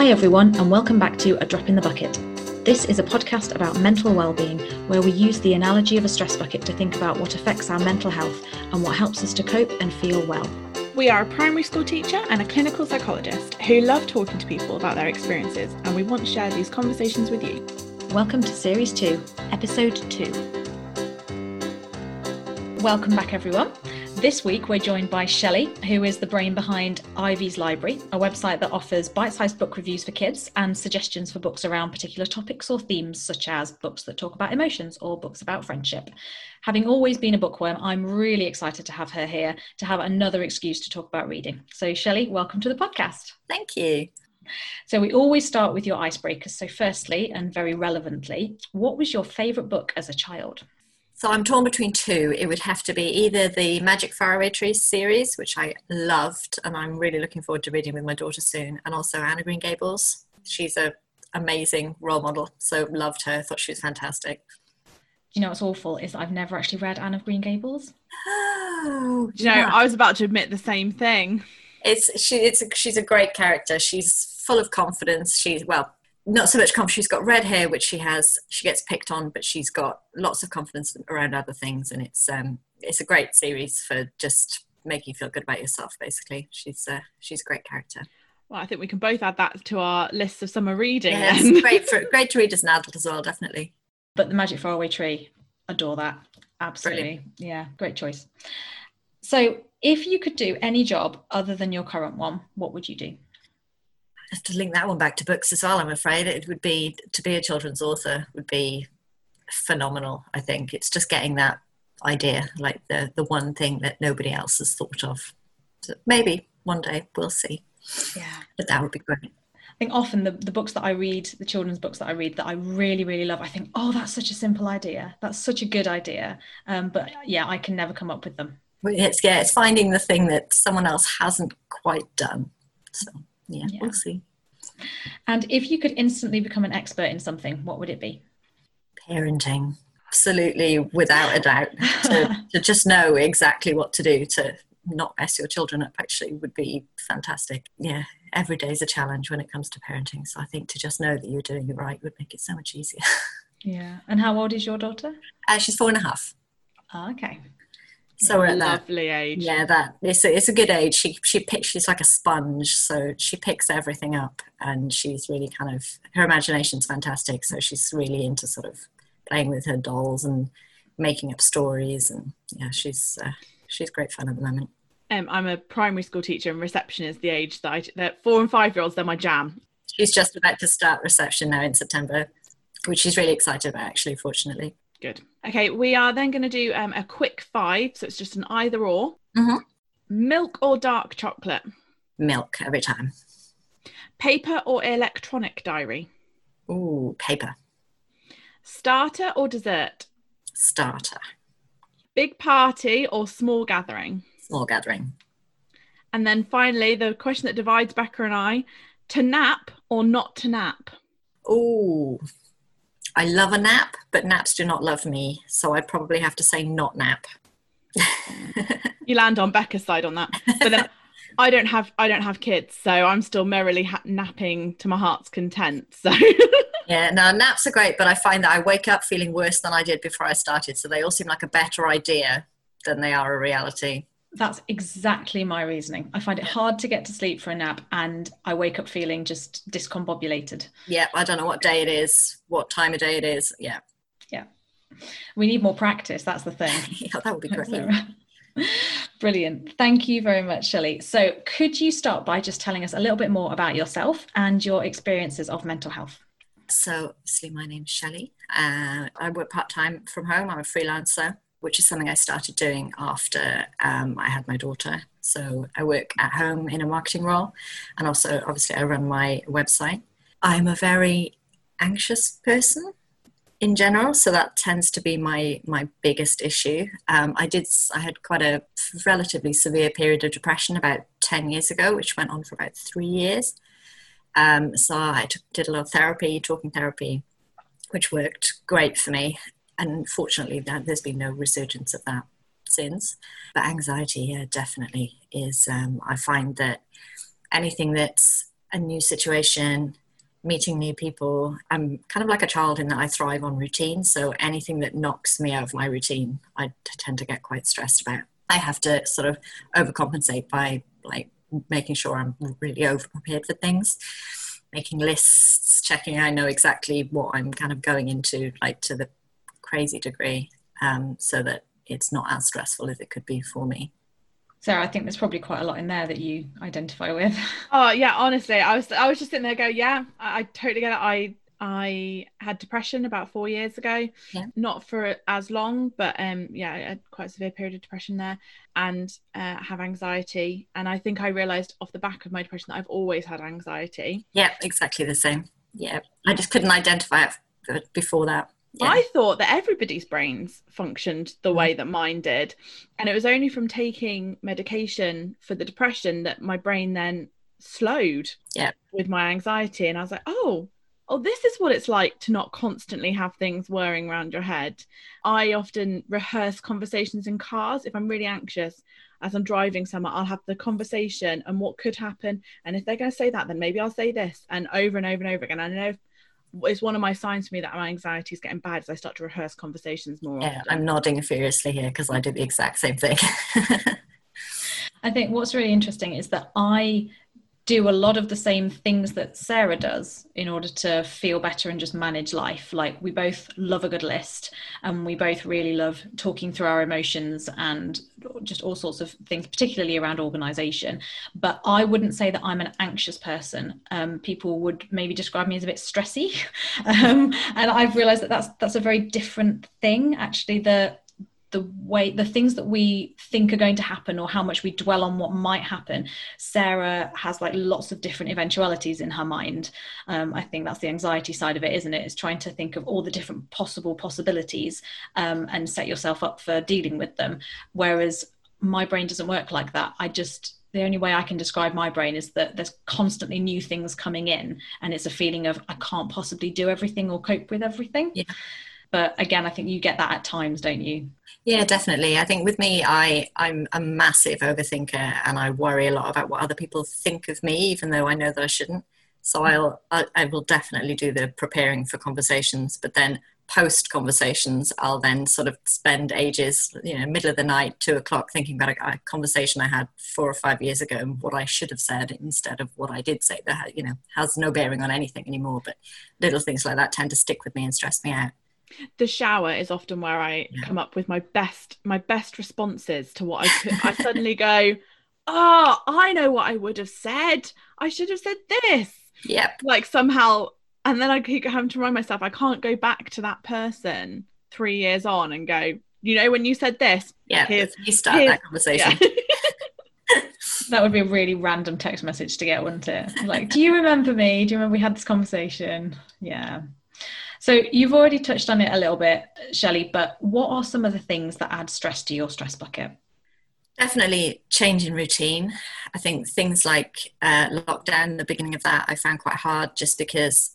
Hi, everyone, and welcome back to A Drop in the Bucket. This is a podcast about mental well-being where we use the analogy of a stress bucket to think about what affects our mental health and what helps us to cope and feel well. We are a primary school teacher and a clinical psychologist who love talking to people about their experiences, and we want to share these conversations with you. Welcome to Series 2, Episode 2. Welcome back, everyone. This week, we're joined by Shelley, who is the brain behind Ivy's Library, a website that offers bite sized book reviews for kids and suggestions for books around particular topics or themes, such as books that talk about emotions or books about friendship. Having always been a bookworm, I'm really excited to have her here to have another excuse to talk about reading. So, Shelley, welcome to the podcast. Thank you. So, we always start with your icebreakers. So, firstly, and very relevantly, what was your favourite book as a child? So I'm torn between two. It would have to be either the Magic Faraway Trees series, which I loved, and I'm really looking forward to reading with my daughter soon, and also Anne of Green Gables. She's a amazing role model, so loved her. Thought she was fantastic. you know what's awful is I've never actually read Anne of Green Gables. Oh, you know, yeah. I was about to admit the same thing. it's she. It's a, she's a great character. She's full of confidence. She's well, not so much confidence. She's got red hair, which she has. She gets picked on, but she's got lots of confidence around other things, and it's um it's a great series for just making you feel good about yourself. Basically, she's uh, she's a great character. Well, I think we can both add that to our list of summer reading. Yeah, it's great for great to read as an adult as well. Definitely. But The Magic Faraway Tree, adore that. Absolutely. Yeah, great choice. So, if you could do any job other than your current one, what would you do? Have to link that one back to books as well. I'm afraid it would be to be a children's author would be phenomenal. I think it's just getting that idea, like the the one thing that nobody else has thought of. So maybe one day we'll see, Yeah. but that would be great. I think often the, the books that I read, the children's books that I read that I really, really love, I think, oh, that's such a simple idea. That's such a good idea. Um, but yeah, I can never come up with them. It's yeah, it's finding the thing that someone else hasn't quite done. So yeah, Yeah. we'll see. And if you could instantly become an expert in something, what would it be? Parenting, absolutely, without a doubt. to, to just know exactly what to do to not mess your children up actually would be fantastic. Yeah, every day is a challenge when it comes to parenting. So I think to just know that you're doing it right would make it so much easier. Yeah. And how old is your daughter? Uh, she's four and a half. Oh, okay. So we're at that. Lovely age. Yeah, that it's a, it's a good age. She she picks. She's like a sponge, so she picks everything up, and she's really kind of her imagination's fantastic. So she's really into sort of playing with her dolls and making up stories, and yeah, she's uh, she's great fun at the moment. Um, I'm a primary school teacher, and reception is the age that I. That four and five year olds, they're my jam. She's just about to start reception now in September, which she's really excited about. Actually, fortunately, Good. Okay, we are then going to do um, a quick five. So it's just an either or. Mhm. Milk or dark chocolate? milk every time. Paper or electronic diary? Ooh, paper Starter or dessert? starter, Big party or small gathering? small gathering. And then finally, the question that divides Bekah and I to nap or not to nap? Ooh, I love a nap, but naps do not love me. So I'd probably have to say not nap. You land on Bekah's side on that. But then I don't have I don't have kids, so I'm still merrily ha- napping to my heart's content. So yeah, no, naps are great, but I find that I wake up feeling worse than I did before I started. So they all seem like a better idea than they are a reality. That's exactly my reasoning. I find it hard to get to sleep for a nap and I wake up feeling just discombobulated. Yeah, I don't know what day it is, what time of day it is. Yeah, Yeah. We need more practice. That's the thing. yeah that would be great. Brilliant. Thank you very much, Shelley. So, could you start by just telling us a little bit more about yourself and your experiences of mental health? So, obviously, my name's Shelley. Uh, I work part time from home. I'm a freelancer, which is something I started doing after um, I had my daughter. So, I work at home in a marketing role, and also, obviously, I run my website. I'm a very anxious person in general, so that tends to be my my biggest issue. Um, I did I had quite a relatively severe period of depression about ten years ago, which went on for about three years. Um, so I did a lot of therapy, talking therapy, which worked great for me. And fortunately, there's been no resurgence of that since. But anxiety, yeah, definitely is. Um, I find that anything that's a new situation, meeting new people. I'm kind of like a child in that I thrive on routine. So anything that knocks me out of my routine, I tend to get quite stressed about. I have to sort of overcompensate by like making sure I'm really over prepared for things, making lists, checking I know exactly what I'm kind of going into, like to the crazy degree, um, so that it's not as stressful as it could be for me. Sarah, I think there's probably quite a lot in there that you identify with. Oh yeah, honestly, I was I was just sitting there go, yeah, I, I totally get it. I I had depression about four years ago. Yeah. Not for as long, but um, yeah, I had quite a severe period of depression there, and uh, have anxiety. And I think I realised off the back of my depression that I've always had anxiety. Yeah, exactly the same. Yeah, I just couldn't identify it before that. Yeah. I thought that everybody's brains functioned the mm. way that mine did. And it was only from taking medication for the depression that my brain then slowed yeah. with my anxiety. And I was like, oh, oh, this is what it's like to not constantly have things whirring around your head. I often rehearse conversations in cars if I'm really anxious. As I'm driving somewhere, I'll have the conversation and what could happen. And if they're going to say that, then maybe I'll say this and over and over and over again. I know it's one of my signs to me that my anxiety is getting bad as I start to rehearse conversations more. Yeah, often. I'm nodding furiously here because I do the exact same thing. I think what's really interesting is that I do a lot of the same things that Sarah does in order to feel better and just manage life. Like we both love a good list and we both really love talking through our emotions and just all sorts of things, particularly around organization. But I wouldn't say that I'm an anxious person. Um, people would maybe describe me as a bit stressy. um, and I've realized that that's, that's a very different thing. Actually, the the way the things that we think are going to happen or how much we dwell on what might happen sarah has like lots of different eventualities in her mind um, i think that's the anxiety side of it isn't it is trying to think of all the different possible possibilities um, and set yourself up for dealing with them whereas my brain doesn't work like that i just the only way I can describe my brain is that there's constantly new things coming in, and it's a feeling of I can't possibly do everything or cope with everything. Yeah. But again, I think you get that at times, don't you? Yeah, definitely. I think with me, I I'm a massive overthinker, and I worry a lot about what other people think of me, even though I know that I shouldn't. So mm. I'll I, I will definitely do the preparing for conversations, but then post conversations, I'll then sort of spend ages, you know, middle of the night, two o'clock, thinking about a, a, conversation I had four or five years ago and what I should have said instead of what I did say. That you know has no bearing on anything anymore. But little things like that tend to stick with me and stress me out the shower is often where I yeah. come up with my best my best responses to what I could. I suddenly go, oh, I know what I would have said. I should have said this. Yep. Like somehow, and then I keep having to remind myself I can't go back to that person three years on and go, you know, when you said this. Yeah. Here's, you start that conversation. Yeah. that would be a really random text message to get, wouldn't it? Like, do you remember me? Do you remember we had this conversation? Yeah. So you've already touched on it a little bit, Shelley, but what are some of the things that add stress to your stress bucket? Definitely change in routine. I think things like uh, lockdown, the beginning of that, I found quite hard just because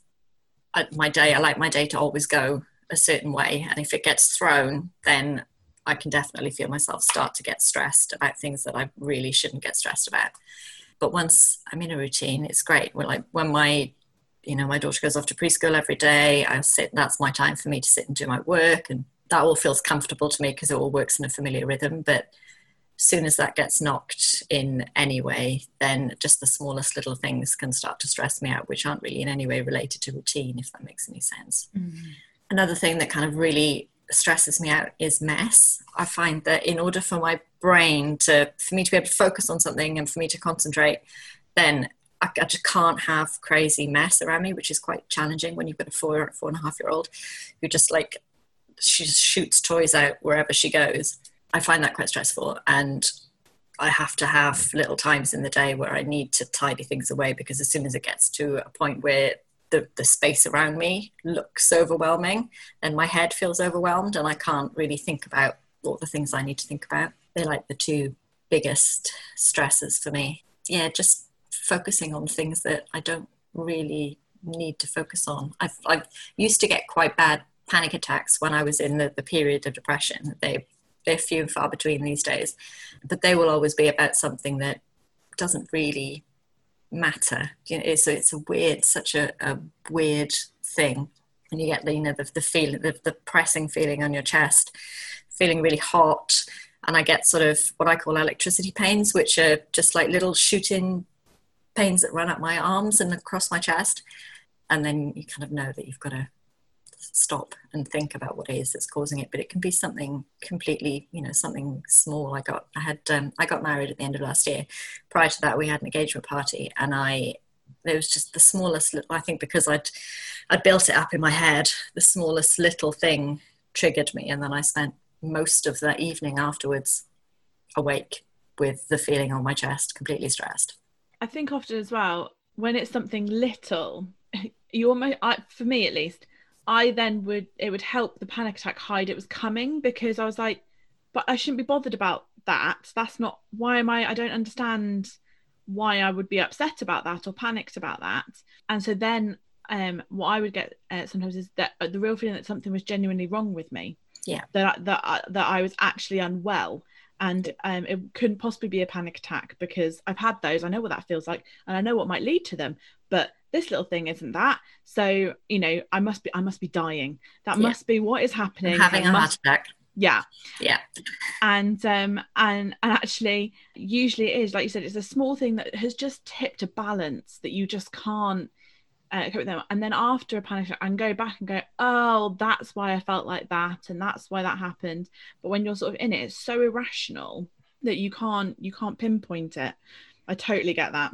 I, my day, I like my day to always go a certain way. And if it gets thrown, then I can definitely feel myself start to get stressed about things that I really shouldn't get stressed about. But once I'm in a routine, it's great. We're like when my you know, my daughter goes off to preschool every day. I sit, that's my time for me to sit and do my work. And that all feels comfortable to me because it all works in a familiar rhythm. But as soon as that gets knocked in any way, then just the smallest little things can start to stress me out, which aren't really in any way related to routine, if that makes any sense. Mm-hmm. Another thing that kind of really stresses me out is mess. I find that in order for my brain to, for me to be able to focus on something and for me to concentrate, then I, I, just can't have crazy mess around me, which is quite challenging when you've got a four four and a half year old who just like she shoots toys out wherever she goes. I find that quite stressful, and I have to have little times in the day where I need to tidy things away because as soon as it gets to a point where the, the space around me looks overwhelming and my head feels overwhelmed and I can't really think about all the things I need to think about. They're like the two biggest stresses for me. Yeah, just focusing on things that I don't really need to focus on. I've, i used to get quite bad panic attacks when I was in the, the period of depression. They, they're few and far between these days, but they will always be about something that doesn't really matter. You know, it's it's a weird, such a, a weird thing, and you get the you know the, the feeling, the, the pressing feeling on your chest, feeling really hot, and I get sort of what I call electricity pains, which are just like little shooting pains that run up my arms and across my chest, and then you kind of know that you've got to stop and think about what it is that's causing it. But it can be something completely you know something small. I got i had um, i got married at the end of last year. Prior to that we had an engagement party and i it was just the smallest i think because i'd i'd built it up in my head the smallest little thing triggered me. And then i spent most of that evening afterwards awake with the feeling on my chest completely stressed i think often as well when it's something little you almost I, for me at least I then would it would help the panic attack hide it was coming because I was like, but I shouldn't be bothered about that. That's not why am I I don't understand why I would be upset about that or panicked about that. And so then um what I would get uh, sometimes is that uh, the real feeling that something was genuinely wrong with me. Yeah. That that uh, that I was actually unwell and um, it couldn't possibly be a panic attack because I've had those. I know what that feels like, and I know what might lead to them. But this little thing isn't that so you know i must be i must be dying that yeah. must be what is happening I'm having I a must, heart attack yeah yeah and um and and actually usually it is like you said it's a small thing that has just tipped a balance that you just can't uh, cope with them. And then after a panic attack and go back and go oh that's why i felt like that and that's why that happened. But when you're sort of in it it's so irrational that you can't you can't pinpoint it. I totally get that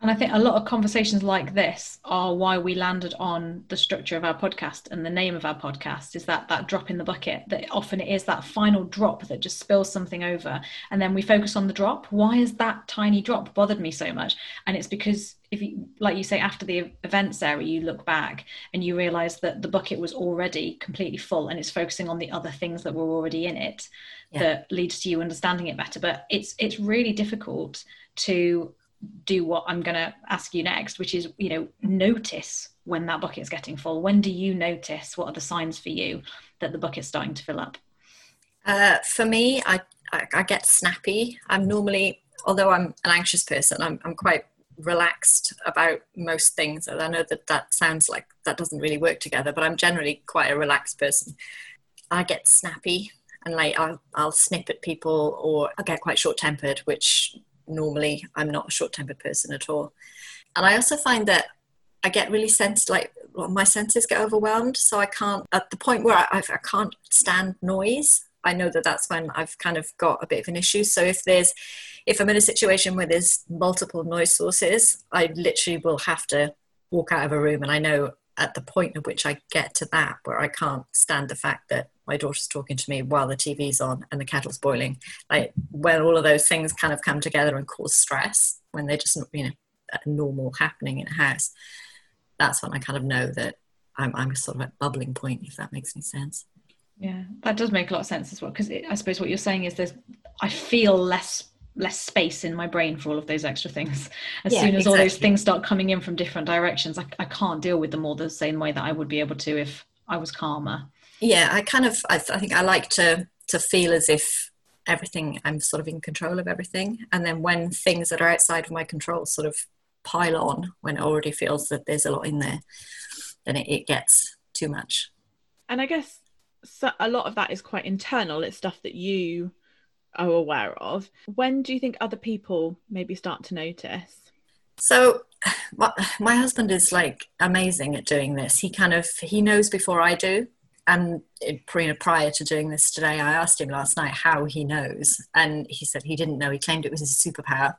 and I think a lot of conversations like this are why we landed on the structure of our podcast and the name of our podcast is that that drop in the bucket that often it is that final drop that just spills something over and then we focus on the drop. Why has that tiny drop bothered me so much? And it's because if you like you say after the event Sarah you look back and you realize that the bucket was already completely full and it's focusing on the other things that were already in it yeah. that leads to you understanding it better but it's it's really difficult to do what I'm going to ask you next, which is, you know, notice when that bucket's getting full. When do you notice? What are the signs for you that the bucket's starting to fill up? Uh, for me, I, I, I get snappy. I'm normally, although I'm an anxious person, I'm, I'm quite relaxed about most things. And I know that that sounds like that doesn't really work together, but I'm generally quite a relaxed person. I get snappy and like I'll, I'll snip at people or I get quite short tempered, which normally I'm not a short tempered person at all. And I also find that I get really sensed, like well, my senses get overwhelmed. So I can't, at the point where I, I can't stand noise, I know that that's when I've kind of got a bit of an issue. So if there's, if I'm in a situation where there's multiple noise sources, I literally will have to walk out of a room. And I know at the point at which I get to that, where I can't stand the fact that my daughter's talking to me while the TV's on and the kettle's boiling, like when all of those things kind of come together and cause stress, when they're just you know normal happening in a house, that's when I kind of know that I'm, I'm sort of at bubbling point, if that makes any sense. Yeah, that does make a lot of sense as well. Because I suppose what you're saying is there's, I feel less less space in my brain for all of those extra things. As yeah, soon as exactly. all those things start coming in from different directions, I, I can't deal with them all the same way that I would be able to if I was calmer. Yeah, I kind of, I, I think I like to to feel as if everything, I'm sort of in control of everything, and then when things that are outside of my control sort of pile on, when it already feels that there's a lot in there, then it, it gets too much. And I guess so a lot of that is quite internal. It's stuff that you are aware of. When do you think other people maybe start to notice? So my husband is like amazing at doing this. He kind of he knows before I do. And prior to doing this today, I asked him last night how he knows, and he said he didn't know. He claimed it was his superpower,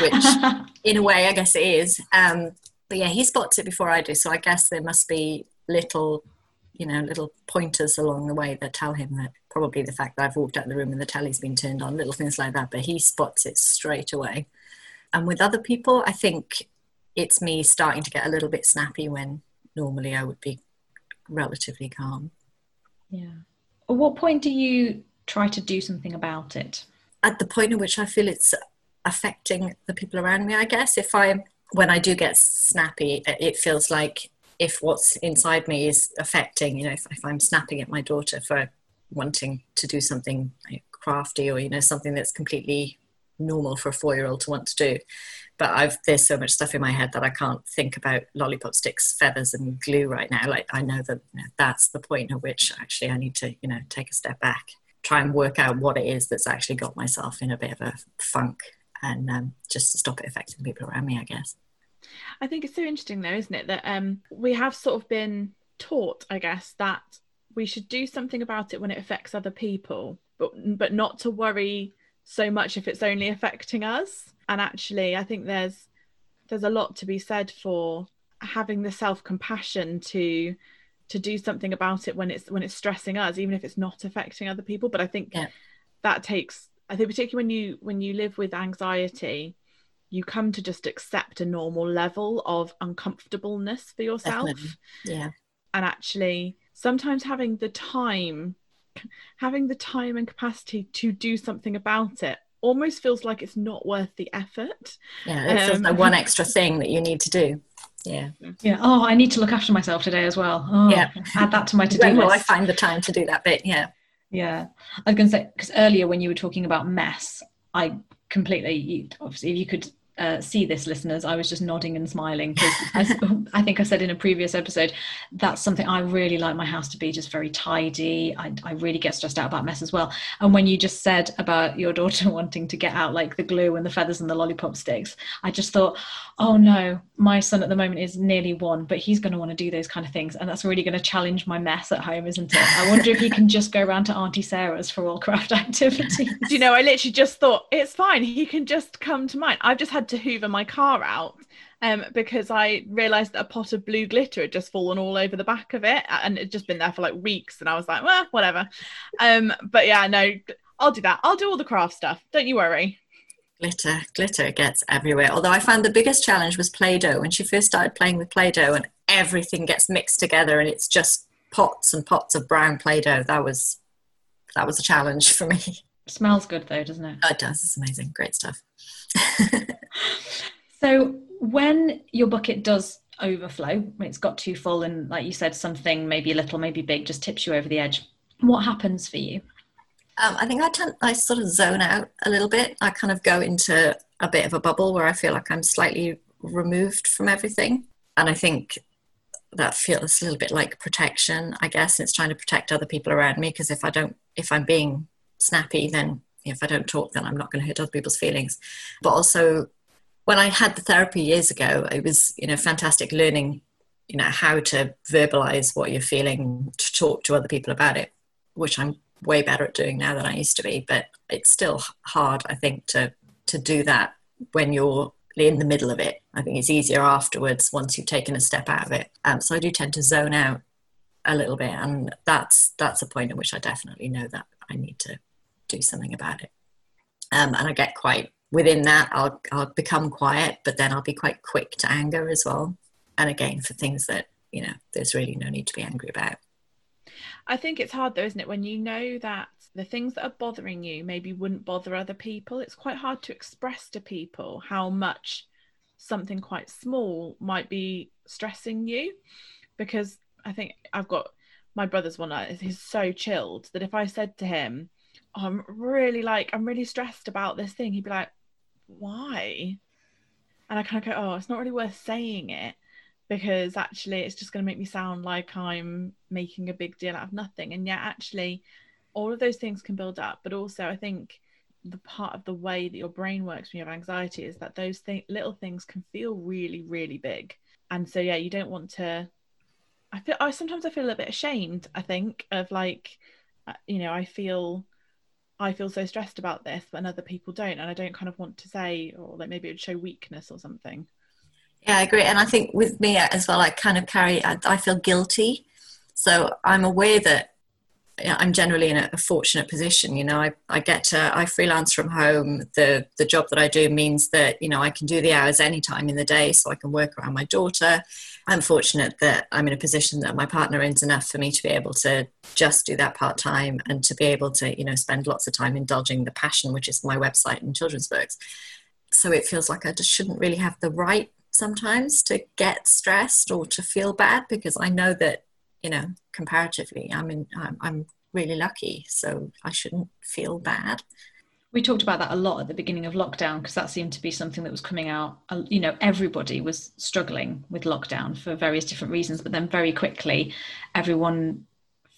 which, in a way, I guess it is. Um, but yeah, he spots it before I do. So I guess there must be little you know, little pointers along the way that tell him that probably the fact that I've walked out of the room and the telly's been turned on, little things like that, but he spots it straight away. And with other people, I think it's me starting to get a little bit snappy when normally I would be relatively calm. Yeah. At what point do you try to do something about it? At the point at which I feel it's affecting the people around me, I guess. If I, when I do get snappy, it feels like if what's inside me is affecting, you know, if, if I'm snapping at my daughter for wanting to do something crafty or, you know, something that's completely normal for a four year old to want to do, but I've there's so much stuff in my head that I can't think about lollipop sticks, feathers, and glue right now. Like I know that you know, that's the point at which actually I need to you know take a step back, try and work out what it is that's actually got myself in a bit of a funk, and um, just to stop it affecting people around me, I guess. I think it's so interesting though, isn't it, that um, we have sort of been taught, I guess, that we should do something about it when it affects other people, but but not to worry so much if it's only affecting us. And actually, I think there's there's a lot to be said for having the self-compassion to to do something about it when it's when it's stressing us even if it's not affecting other people but i think yeah. that takes i think particularly when you when you live with anxiety you come to just accept a normal level of uncomfortableness for yourself Definitely. yeah and actually sometimes having the time having the time and capacity to do something about it almost feels like it's not worth the effort. Yeah it's um, just like one extra thing that you need to do. Yeah. Yeah. Oh i need to look after myself today as well. Oh, yeah. add that to my to-do when list will i find the time to do that bit? Yeah. Yeah. I was going to say because earlier when you were talking about mess i completely obviously if you could uh, see this, listeners, I was just nodding and smiling because I think I said in a previous episode that's something I really like my house to be just very tidy. I, I really get stressed out about mess as well. And when you just said about your daughter wanting to get out like the glue and the feathers and the lollipop sticks, I just thought, oh no, my son at the moment is nearly one, but he's going to want to do those kind of things, and that's really going to challenge my mess at home, isn't it? I wonder if he can just go around to Auntie Sarah's for all craft activities. Do you know? I literally just thought it's fine. He can just come to mine. I've just had had to hoover my car out um, because I realised that a pot of blue glitter had just fallen all over the back of it and it had just been there for like weeks. And I was like, well, whatever. Um, but yeah, no, I'll do that. I'll do all the craft stuff. Don't you worry. Glitter, glitter gets everywhere. Although I found the biggest challenge was Play Doh. When she first started playing with Play Doh and everything gets mixed together and it's just pots and pots of brown Play Doh, that was that was a challenge for me. Smells good though, doesn't it? Oh, it does. It's amazing. Great stuff. so when your bucket does overflow, when it's got too full, and like you said, something maybe a little, maybe big, just tips you over the edge. What happens for you? Um, I think I tend, I sort of zone out a little bit. I kind of go into a bit of a bubble where I feel like I'm slightly removed from everything, and I think that feels a little bit like protection. I guess it's trying to protect other people around me because if I don't, if I'm being snappy, then if I don't talk, then I'm not going to hurt other people's feelings. But also, when I had the therapy years ago, it was you know fantastic learning, you know how to verbalize what you're feeling, to talk to other people about it, which I'm way better at doing now than I used to be. But it's still hard, I think, to to do that when you're in the middle of it. I think it's easier afterwards once you've taken a step out of it. Um, so I do tend to zone out a little bit, and that's that's a point at which I definitely know that I need to do something about it. Um, and I get quite within that. I'll I'll become quiet, but then I'll be quite quick to anger as well. And again, for things that you know, there's really no need to be angry about. I think it's hard though, isn't it, when you know that the things that are bothering you maybe wouldn't bother other people. It's quite hard to express to people how much something quite small might be stressing you because I think I've got my brother's one uh, he's so chilled that if I said to him, oh, I'm really like, I'm really stressed about this thing, he'd be like, why? And I kind of go, oh, it's not really worth saying it because actually it's just going to make me sound like I'm making a big deal out of nothing. And yet, actually, all of those things can build up. But also, I think the part of the way that your brain works when you have anxiety is that those th- little things can feel really, really big. And so, yeah, you don't want to. I feel I sometimes I feel a little bit ashamed. I think of like, uh, you know, I feel I feel so stressed about this, but other people don't, and I don't kind of want to say, or like maybe it would show weakness or something. Yeah, I agree, and I think with me as well, I kind of carry. I, I feel guilty, so I'm aware that I'm generally in a, fortunate position. You know, I, I get to, I freelance from home. The the job that I do means that you know I can do the hours anytime in the day, so I can work around my daughter. I'm fortunate that I'm in a position that my partner earns enough for me to be able to just do that part time and to be able to you know spend lots of time indulging the passion, which is my website and children's books. So it feels like I just shouldn't really have the right sometimes to get stressed or to feel bad because I know that you know, comparatively, I'm in, I'm, I'm really lucky, so I shouldn't feel bad. We talked about that a lot at the beginning of lockdown because that seemed to be something that was coming out. Uh, you know, everybody was struggling with lockdown for various different reasons, but then very quickly, everyone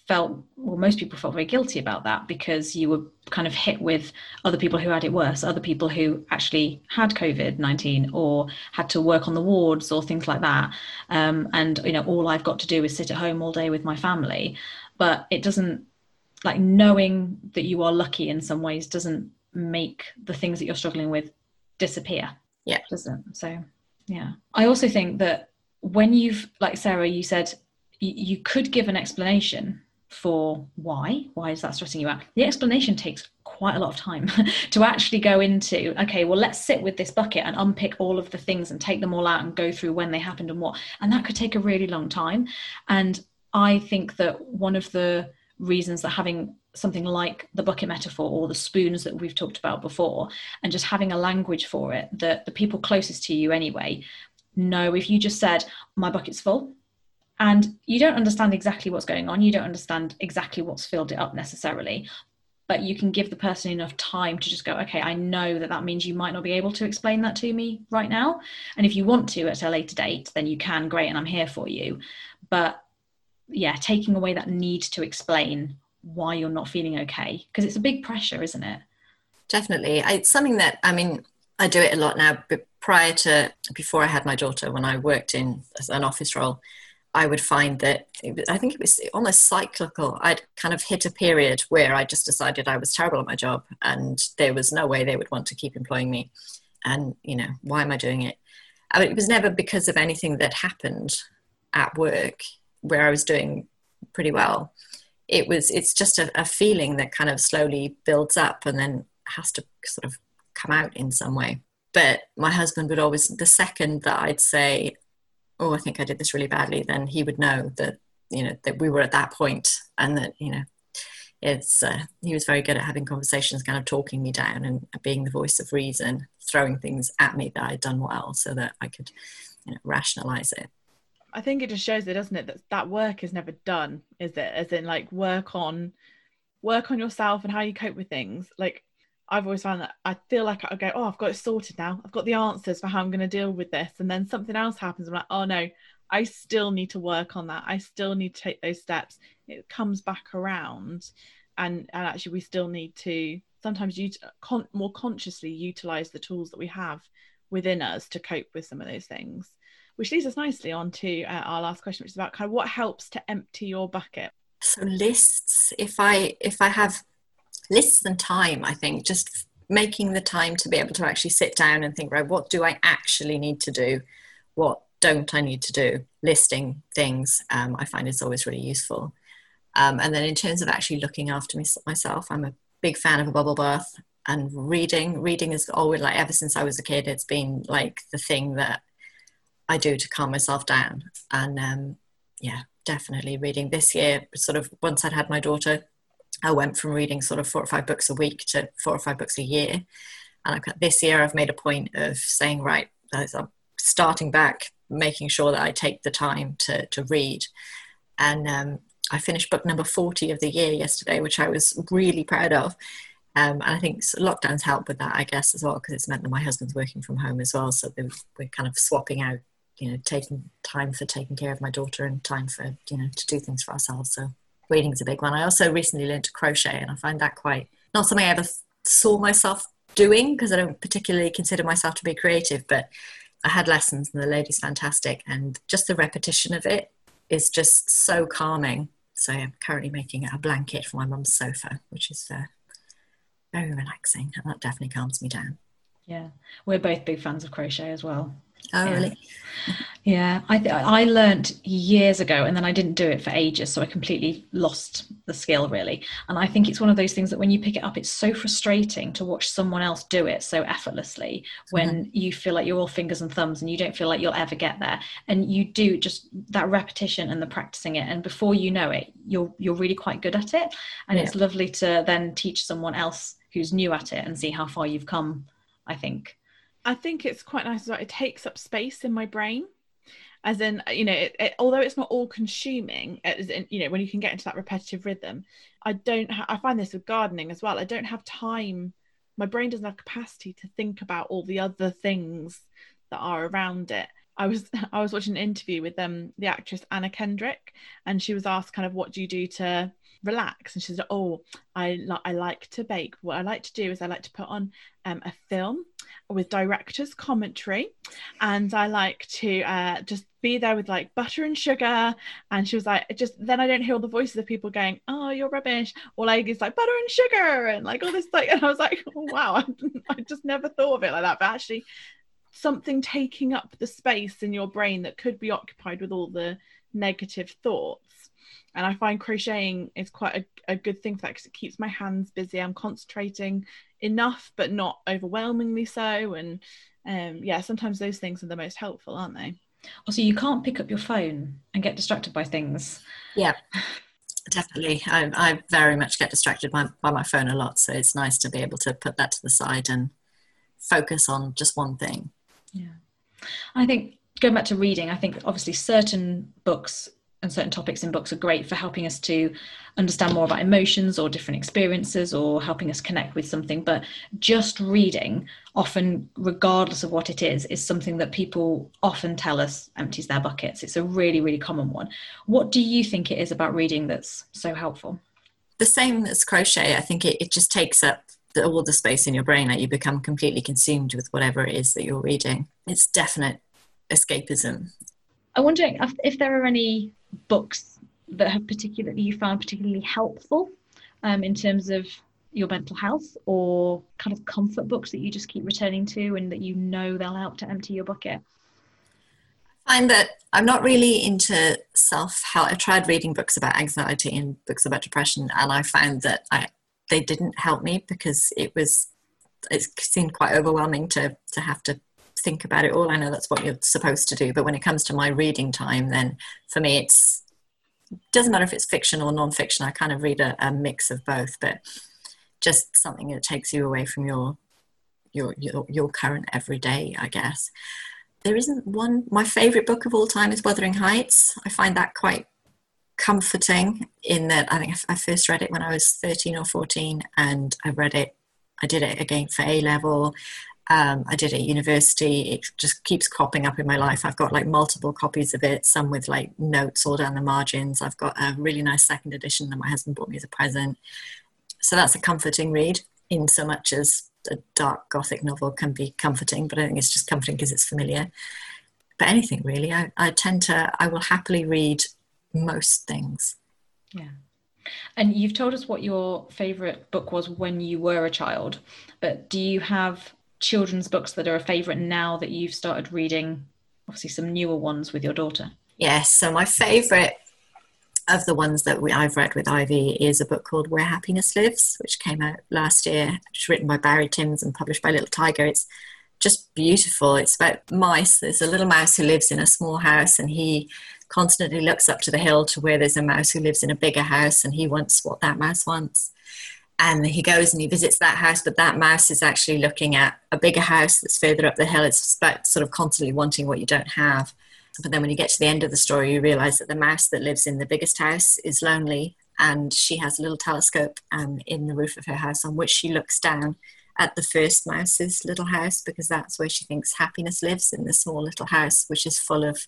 felt well most people felt very guilty about that because you were kind of hit with other people who had it worse other people who actually had covid-19 or had to work on the wards or things like that. Um, and you know all i've got to do is sit at home all day with my family. But it doesn't like knowing that you are lucky in some ways doesn't make the things that you're struggling with disappear. Yeah. Doesn't so yeah. I also think that when you've like sarah you said you could give an explanation for why? Why is that stressing you out? The explanation takes quite a lot of time to actually go into okay well let's sit with this bucket and unpick all of the things and take them all out and go through when they happened and what. And that could take a really long time. And i think that one of the reasons that having something like the bucket metaphor or the spoons that we've talked about before and just having a language for it that the people closest to you anyway know if you just said my bucket's full and you don't understand exactly what's going on. You don't understand exactly what's filled it up necessarily. But you can give the person enough time to just go okay i know that that means you might not be able to explain that to me right now. And if you want to at a later date then you can. Great and i'm here for you. But yeah taking away that need to explain why you're not feeling okay because it's a big pressure isn't it? Definitely. It's something that i mean i do it a lot now but prior to before i had my daughter when i worked in an office role I would find that I think it was almost cyclical. I'd kind of hit a period where I just decided I was terrible at my job and there was no way they would want to keep employing me. And, you know, why am I doing it? I mean, it was never because of anything that happened at work where I was doing pretty well. It was, it's just a, a feeling that kind of slowly builds up and then has to sort of come out in some way. But my husband would always, the second that I'd say, oh, I think I did this really badly, then he would know that, you know, that we were at that point and that, you know, it's, uh, he was very good at having conversations, kind of talking me down and being the voice of reason, throwing things at me that I'd done well so that I could, you know, rationalize it. I think it just shows it, doesn't it, that that work is never done, is it? As in like work on work on yourself and how you cope with things. Like I've always found that I feel like I go, oh, I've got it sorted now. I've got the answers for how I'm going to deal with this. And then something else happens. I'm like, oh no, I still need to work on that. I still need to take those steps. It comes back around. And, and actually, we still need to sometimes use, con- more consciously utilize the tools that we have within us to cope with some of those things. Which leads us nicely on to uh, our last question, which is about kind of what helps to empty your bucket. So lists. If I if I have lists and time i think just making the time to be able to actually sit down and think right what do i actually need to do? What don't i need to do? Listing things um, i find is always really useful. Um, and then in terms of actually looking after myself i'm a big fan of a bubble bath and reading. Reading is always like ever since i was a kid it's been like the thing that i do to calm myself down. And um, yeah definitely reading. This year sort of once i'd had my daughter I went from reading sort of four or five books a week to four or five books a year. And I've, this year I've made a point of saying, right, I'm starting back, making sure that I take the time to, to read. And um, I finished book number 40 of the year yesterday, which I was really proud of. Um, and I think lockdowns help with that, I guess, as well, because it's meant that my husband's working from home as well. So we're kind of swapping out, you know, taking time for taking care of my daughter and time for, you know, to do things for ourselves. So reading's a big one. I also recently learned to crochet, and I find that quite not something I ever saw myself doing because I don't particularly consider myself to be creative. But I had lessons, and the lady's fantastic, and just the repetition of it is just so calming. So I'm currently making a blanket for my mum's sofa, which is uh, very relaxing, and that definitely calms me down. Yeah, we're both big fans of crochet as well. Oh, yeah. really? Yeah, I th- I learned years ago, and then I didn't do it for ages, so I completely lost the skill really. And I think it's one of those things that when you pick it up, it's so frustrating to watch someone else do it so effortlessly. When mm-hmm. you feel like you're all fingers and thumbs, and you don't feel like you'll ever get there, and you do just that repetition and the practicing it, and before you know it, you're you're really quite good at it. And yeah. it's lovely to then teach someone else who's new at it and see how far you've come. I think. I think it's quite nice. It takes up space in my brain. As in, you know, it, it, although it's not all consuming, as in, you know, when you can get into that repetitive rhythm, I don't. Ha- I find this with gardening as well. I don't have time my brain doesn't have capacity to think about all the other things that are around it I was I was watching an interview with um the actress Anna Kendrick, and she was asked kind of what do you do to relax, and she said, "Oh, I li- I like to bake. What I like to do is I like to put on um, a film with director's commentary, and I like to uh, just be there with like butter and sugar." And she was like, "Just then I don't hear all the voices of people going, oh, you're rubbish,' or like it's like butter and sugar and like all this like." And I was like, oh, "Wow, I, I just never thought of it like that." But actually, something taking up the space in your brain that could be occupied with all the negative thoughts and I find crocheting is quite a, a good thing for that because it keeps my hands busy. I'm concentrating enough, but not overwhelmingly so. And um, yeah, sometimes those things are the most helpful, aren't they? Also, you can't pick up your phone and get distracted by things. Yeah, definitely. I, I very much get distracted by, by my phone a lot, so it's nice to be able to put that to the side and focus on just one thing. Yeah, I think going back to reading, I think obviously certain books and certain topics in books are great for helping us to understand more about emotions or different experiences or helping us connect with something. But just reading often regardless of what it is is something that people often tell us empties their buckets. It's a really really common one. What do you think it is about reading that's so helpful? The same as crochet. I think it, it just takes up the, all the space in your brain like you become completely consumed with whatever it is that you're reading. It's definite escapism. I wonder if, if there are any books that have particularly you found particularly helpful um, in terms of your mental health or kind of comfort books that you just keep returning to and that you know they'll help to empty your bucket? I find that I'm not really into self help. I tried reading books about anxiety and books about depression, and I found that I they didn't help me because it was it seemed quite overwhelming to to have to think about it all. I know that's what you're supposed to do, but when it comes to my reading time, then for me, it's doesn't matter if it's fiction or non-fiction. I kind of read a, a mix of both, but just something that takes you away from your your your, your current everyday, I guess. There isn't one. My favorite book of all time is Wuthering Heights. I find that quite comforting in that I think I first read it when I was 13 or 14 and I read it I did it again for A level um, I did at university. It just keeps cropping up in my life. I've got like multiple copies of it, some with like notes all down the margins. I've got a really nice second edition that my husband bought me as a present. So that's a comforting read, in so much as a dark gothic novel can be comforting, but I think it's just comforting because it's familiar. But anything really, I, I tend to, I will happily read most things. Yeah. And you've told us what your favorite book was when you were a child, but do you have children's books that are a favorite now that you've started reading? Obviously, some newer ones with your daughter. Yes. So my favorite of the ones that we, I've read with Ivy is a book called Where Happiness Lives, which came out last year. It's written by Barry Timms and published by Little Tiger. It's just beautiful. It's about mice. There's a little mouse who lives in a small house, and he constantly looks up to the hill to where there's a mouse who lives in a bigger house, and he wants what that mouse wants and he goes and he visits that house but that mouse is actually looking at a bigger house that's further up the hill. It's sort of constantly wanting what you don't have. But then when you get to the end of the story you realize that the mouse that lives in the biggest house is lonely and she has a little telescope um, in the roof of her house on which she looks down at the first mouse's little house because that's where she thinks happiness lives in the small little house which is full of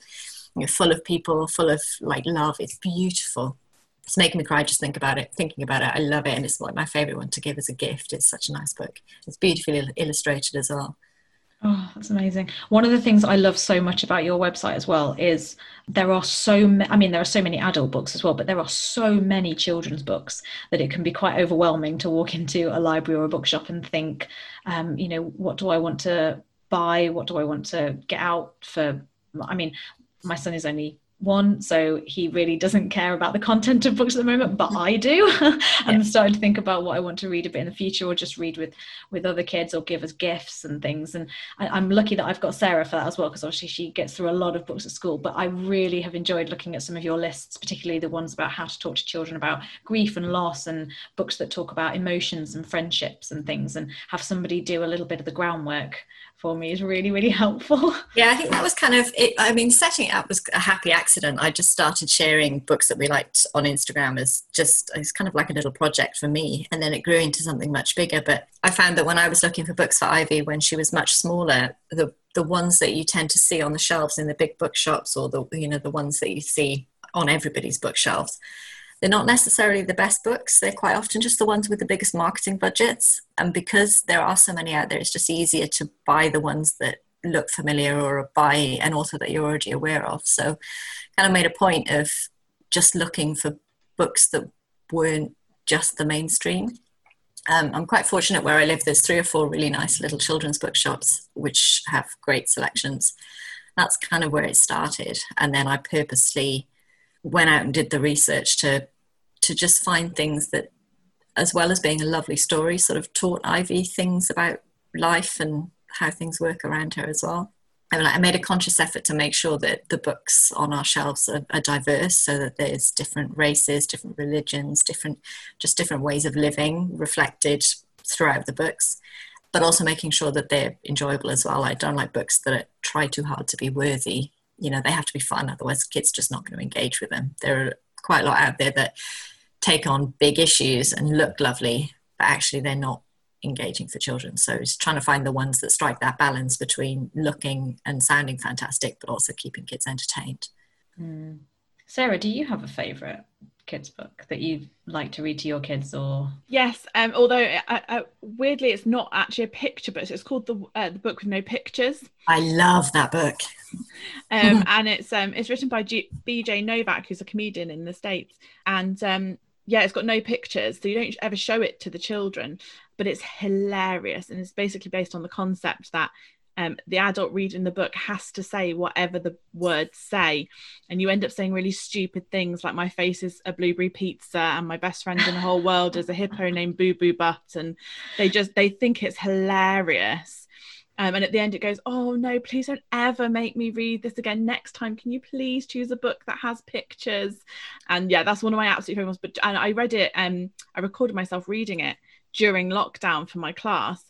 you know, full of people full of like love. It's beautiful it's making me cry just think about it thinking about it i love it and it's like my favorite one to give as a gift it's such a nice book it's beautifully illustrated as well Oh, that's amazing. One of the things I love so much about your website as well is there are so many, I mean, there are so many adult books as well, but there are so many children's books that it can be quite overwhelming to walk into a library or a bookshop and think, um, you know, what do I want to buy? What do I want to get out for? I mean, my son is only one so he really doesn't care about the content of books at the moment but i do and yeah. starting to think about what i want to read a bit in the future or just read with with other kids or give as gifts and things and I, am lucky that i've got sarah for that as well because obviously she gets through a lot of books at school but i really have enjoyed looking at some of your lists particularly the ones about how to talk to children about grief and loss and books that talk about emotions and friendships and things and have somebody do a little bit of the groundwork for me is really, really helpful. Yeah, I think that was kind of it. I mean, setting it up was a happy accident. I just started sharing books that we liked on Instagram as just, it's kind of like a little project for me. And then it grew into something much bigger. But I found that when I was looking for books for Ivy when she was much smaller, the, the ones that you tend to see on the shelves in the big bookshops or the, you know, the ones that you see on everybody's bookshelves, they're not necessarily the best books. They're quite often just the ones with the biggest marketing budgets. And because there are so many out there, it's just easier to buy the ones that look familiar or buy an author that you're already aware of. So, kind of made a point of just looking for books that weren't just the mainstream. Um, I'm quite fortunate where I live. There's three or four really nice little children's bookshops which have great selections. That's kind of where it started, and then I purposely went out and did the research to to just find things that, as well as being a lovely story, sort of taught Ivy things about life and how things work around her as well. I, mean, I made a conscious effort to make sure that the books on our shelves are, are, diverse, so that there's different races, different religions, different just different ways of living reflected throughout the books, but also making sure that they're enjoyable as well. I don't like books that try too hard to be worthy. You know, they have to be fun, otherwise, kids just not going to engage with them. There are quite a lot out there that take on big issues and look lovely, but actually they're not engaging for children. So it's trying to find the ones that strike that balance between looking and sounding fantastic, but also keeping kids entertained. Mm. Sarah, do you have a favourite kids book that you like to read to your kids or? Yes um although I, I, weirdly it's not actually a picture book. It's called the uh, the book with no pictures. I love that book. Um and it's um it's written by G- bj novak who's a comedian in the states. And um yeah it's got no pictures so you don't ever show it to the children but it's hilarious. And it's basically based on the concept that um, the adult reading the book has to say whatever the words say. And you end up saying really stupid things like my face is a blueberry pizza and my best friend in the whole world is a hippo named boo boo butt. And they just they think it's hilarious. Um, and at the end it goes oh no please don't ever make me read this again next time. Can you please choose a book that has pictures? And yeah that's one of my absolute favorites but and i read it um i recorded myself reading it during lockdown for my class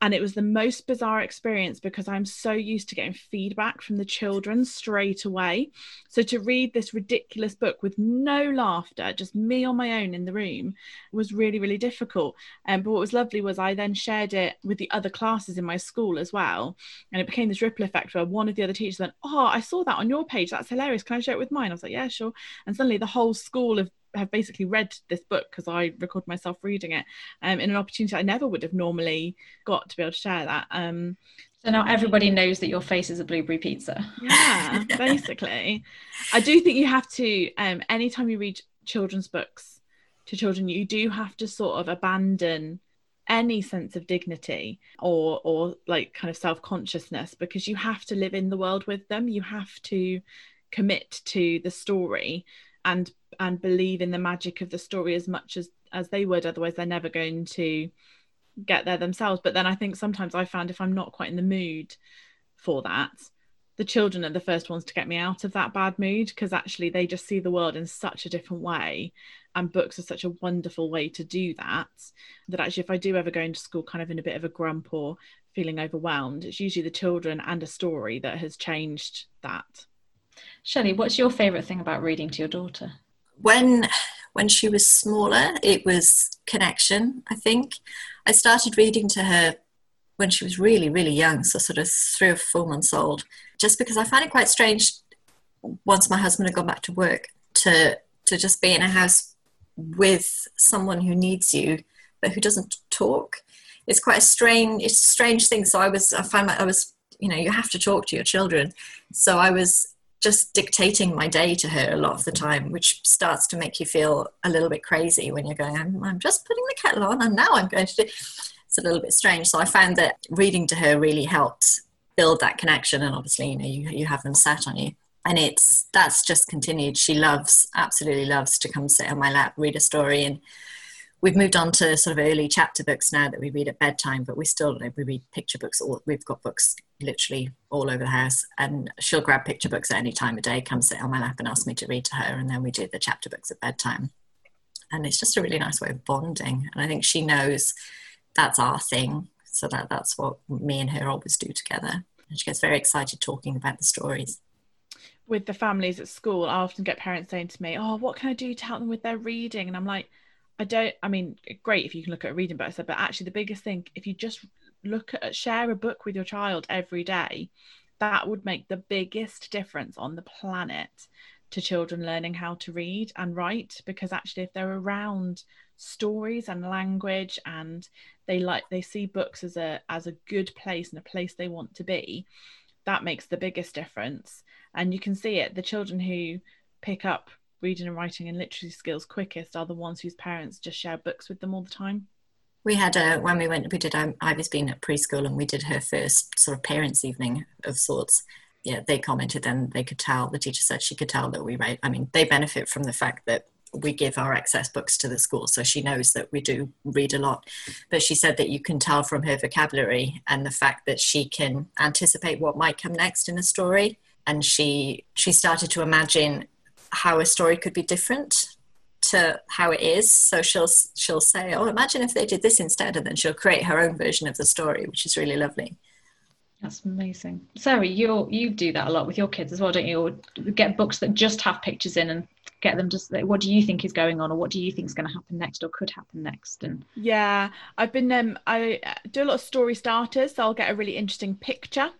and it was the most bizarre experience because I'm so used to getting feedback from the children straight away. So to read this ridiculous book with no laughter, just me on my own in the room, was really, really difficult. Um, but what was lovely was I then shared it with the other classes in my school as well. And it became this ripple effect where one of the other teachers went, Oh, I saw that on your page. That's hilarious. Can I share it with mine? I was like, Yeah, sure. And suddenly the whole school of have basically read this book because I record myself reading it um, in an opportunity I never would have normally got to be able to share that. Um, so now everybody knows that your face is a blueberry pizza. Yeah, basically. I do think you have to, um, anytime you read children's books to children, you do have to sort of abandon any sense of dignity or or like kind of self-consciousness because you have to live in the world with them you have to commit to the story and and believe in the magic of the story as much as as they would otherwise they're never going to get there themselves. But then i think sometimes i found if i'm not quite in the mood for that the children are the first ones to get me out of that bad mood because actually they just see the world in such a different way. And books are such a wonderful way to do that that actually if i do ever go into school kind of in a bit of a grump or feeling overwhelmed it's usually the children and a story that has changed that. Shelley, what's your favourite thing about reading to your daughter? When when she was smaller, it was connection. I think I started reading to her when she was really, really young, so sort of three or four months old. Just because I find it quite strange once my husband had gone back to work to to just be in a house with someone who needs you but who doesn't talk. It's quite a strange, it's a strange thing. So I was, I found I was, you know, you have to talk to your children. So I was just dictating my day to her a lot of the time, which starts to make you feel a little bit crazy when you're going, I'm, I'm just putting the kettle on and now I'm going to do. It's a little bit strange. So I found that reading to her really helped build that connection. And obviously, you know, you, you have them sat on you. And it's that's just continued. She loves, absolutely loves to come sit on my lap, read a story, and we've moved on to sort of early chapter books now that we read at bedtime, but we still we read picture books. All we've got books literally all over the house, and she'll grab picture books at any time of day, come sit on my lap, and ask me to read to her, and then we do the chapter books at bedtime. And it's just a really nice way of bonding, and I think she knows that's our thing. So that that's what me and her always do together. And she gets very excited talking about the stories. With the families at school, I often get parents saying to me, "Oh, what can I do to help them with their reading?" And I'm like, "I don't. I mean, great if you can look at a reading book, but actually, the biggest thing, if you just look at share a book with your child every day, that would make the biggest difference on the planet to children learning how to read and write because actually if they're around stories and language and they like they see books as a as a good place and a place they want to be that makes the biggest difference and you can see it the children who pick up reading and writing and literacy skills quickest are the ones whose parents just share books with them all the time we had a when we went we did um, ivy's been at preschool and we did her first sort of parents evening of sorts yeah they commented and they could tell the teacher said she could tell that we write i mean they benefit from the fact that we give our access books to the school, so she knows that we do read a lot. But she said that you can tell from her vocabulary and the fact that she can anticipate what might come next in a story. And she she started to imagine how a story could be different to how it is. So she'll she'll say, "Oh, imagine if they did this instead," and then she'll create her own version of the story, which is really lovely. That's amazing. Sarah, you you do that a lot with your kids as well, don't you? Or get books that just have pictures in and get them just what do you think is going on or what do you think is going to happen next or could happen next? And yeah i've been um i uh, do a lot of story starters so i'll get a really interesting picture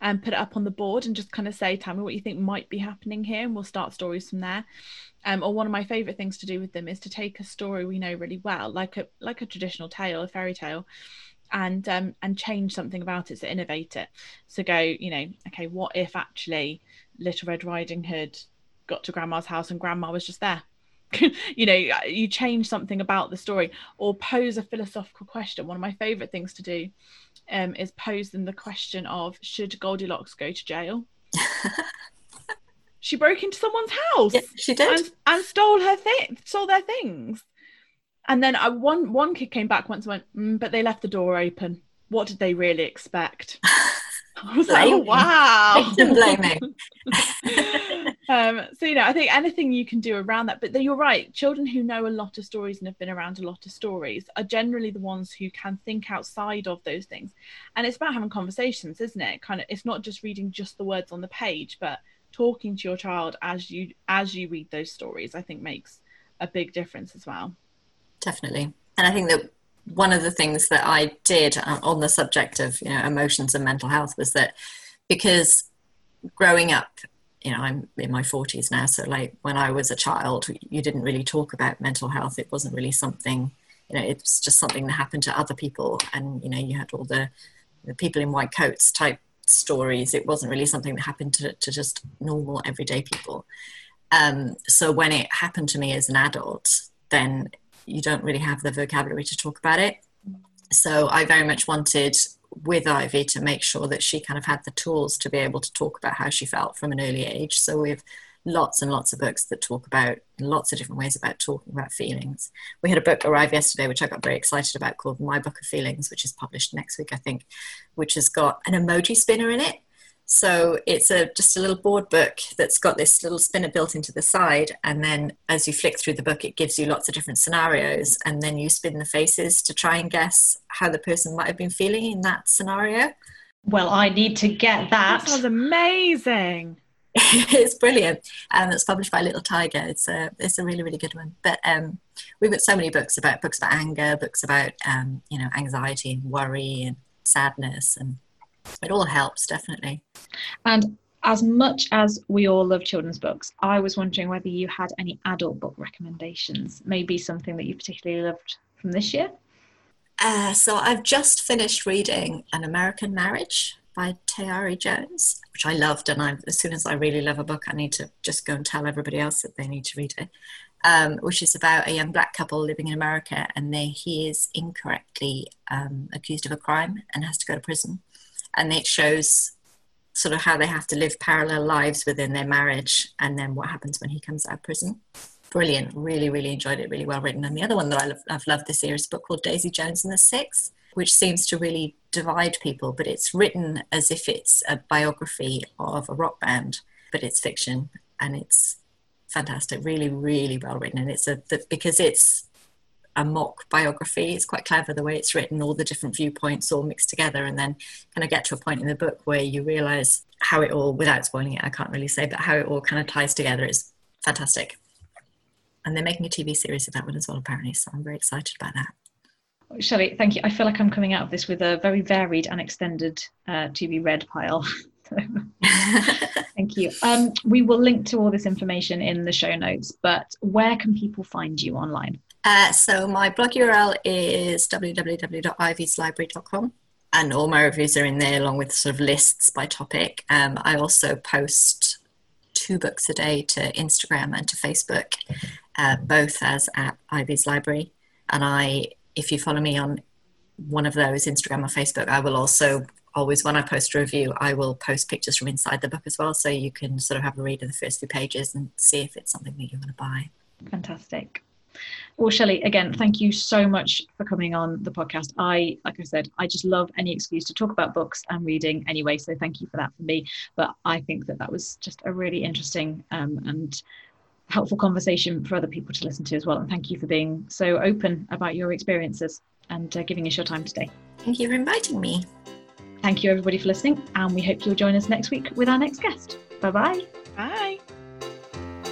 and put it up on the board and just kind of say tell me what you think might be happening here and we'll start stories from there. Um, or one of my favorite things to do with them is to take a story we know really well like a like a traditional tale a fairy tale and um, and change something about it to innovate it. So go you know okay what if actually little red riding hood got to grandma's house and grandma was just there. You know you change something about the story or pose a philosophical question. One of my favorite things to do um, is pose them the question of should goldilocks go to jail? She broke into someone's house yeah, she did. and, and stole her thing stole their things. And then I, one one kid came back once and went mm, but they left the door open. What did they really expect? I was like, oh, wow. blaming. Um, so, you know, I think anything you can do around that, but you're right. Children who know a lot of stories and have been around a lot of stories are generally the ones who can think outside of those things. And it's about having conversations, isn't it? Kind of, it's not just reading just the words on the page, but talking to your child as you as you read those stories. I think makes a big difference as well. Definitely, and I think that one of the things that I did uh, on the subject of you know emotions and mental health was that because growing up you know i'm in my 40s now so like when i was a child you didn't really talk about mental health. It wasn't really something you know it's just something that happened to other people. And you know you had all the, the people in white coats type stories. It wasn't really something that happened to, to just normal everyday people. Um, so when it happened to me as an adult then you don't really have the vocabulary to talk about it. So I very much wanted with Ivy to make sure that she kind of had the tools to be able to talk about how she felt from an early age. So we have lots and lots of books that talk about lots of different ways about talking about feelings. We had a book arrive yesterday, which I got very excited about, called My Book of Feelings, which is published next week, I think, which has got an emoji spinner in it. So it's a just a little board book that's got this little spinner built into the side, and then as you flick through the book, it gives you lots of different scenarios, and then you spin the faces to try and guess how the person might have been feeling in that scenario. Well, I need to get that. That sounds amazing. it's brilliant, and it's published by Little Tiger. It's a it's a really really good one. But um, we've got so many books about books about anger, books about um, you know anxiety and worry and sadness and it all helps definitely and as much as we all love children's books i was wondering whether you had any adult book recommendations maybe something that you particularly loved from this year uh, so i've just finished reading an american marriage by Tayari Jones, which I loved. And I, as soon as I really love a book, I need to just go and tell everybody else that they need to read it. Um, which is about a young black couple living in America, and they, he is incorrectly um, accused of a crime and has to go to prison and it shows sort of how they have to live parallel lives within their marriage and then what happens when he comes out of prison. Brilliant. Really really enjoyed it. Really well written. And the other one that I love, i've loved this year is a book called daisy jones and the six which seems to really divide people but it's written as if it's a biography of a rock band but it's fiction and it's fantastic. Really really well written. And it's a the, because it's a mock biography. It's quite clever the way it's written, all the different viewpoints all mixed together, and then kind of get to a point in the book where you realize how it all, without spoiling it, I can't really say, but how it all kind of ties together is fantastic. And they're making a TV series of that one as well, apparently. So I'm very excited about that. Shelley, thank you. I feel like I'm coming out of this with a very varied and extended uh, to be read pile. thank you. Um, we will link to all this information in the show notes, but where can people find you online? Uh, so my blog URL is www.ivyslibrary.com and all my reviews are in there along with sort of lists by topic. Um, I also post two books a day to Instagram and to Facebook, uh, both as at Ivy's Library. And I, if you follow me on one of those, Instagram or Facebook, I will also always, when I post a review, I will post pictures from inside the book as well. So you can sort of have a read of the first few pages and see if it's something that you want to buy. Fantastic. Well, Shelley, again, thank you so much for coming on the podcast. I, like I said, I just love any excuse to talk about books and reading anyway. So thank you for that for me. But I think that that was just a really interesting um, and helpful conversation for other people to listen to as well. And thank you for being so open about your experiences and uh, giving us your time today. Thank you for inviting me. Thank you, everybody, for listening. And we hope you'll join us next week with our next guest. Bye-bye. Bye.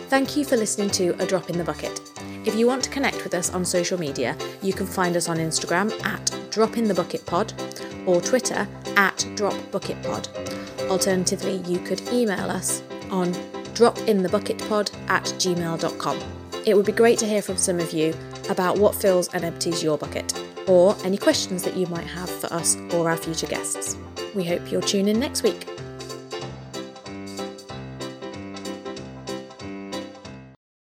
Thank you for listening to A Drop in the Bucket. If you want to connect with us on social media, you can find us on Instagram at Drop in the Bucket Pod or Twitter at Drop Bucket Pod. Alternatively, you could email us on dropinthebucketpod at gmail.com. It would be great to hear from some of you about what fills and empties your bucket, or any questions that you might have for us or our future guests. We hope you'll tune in next week.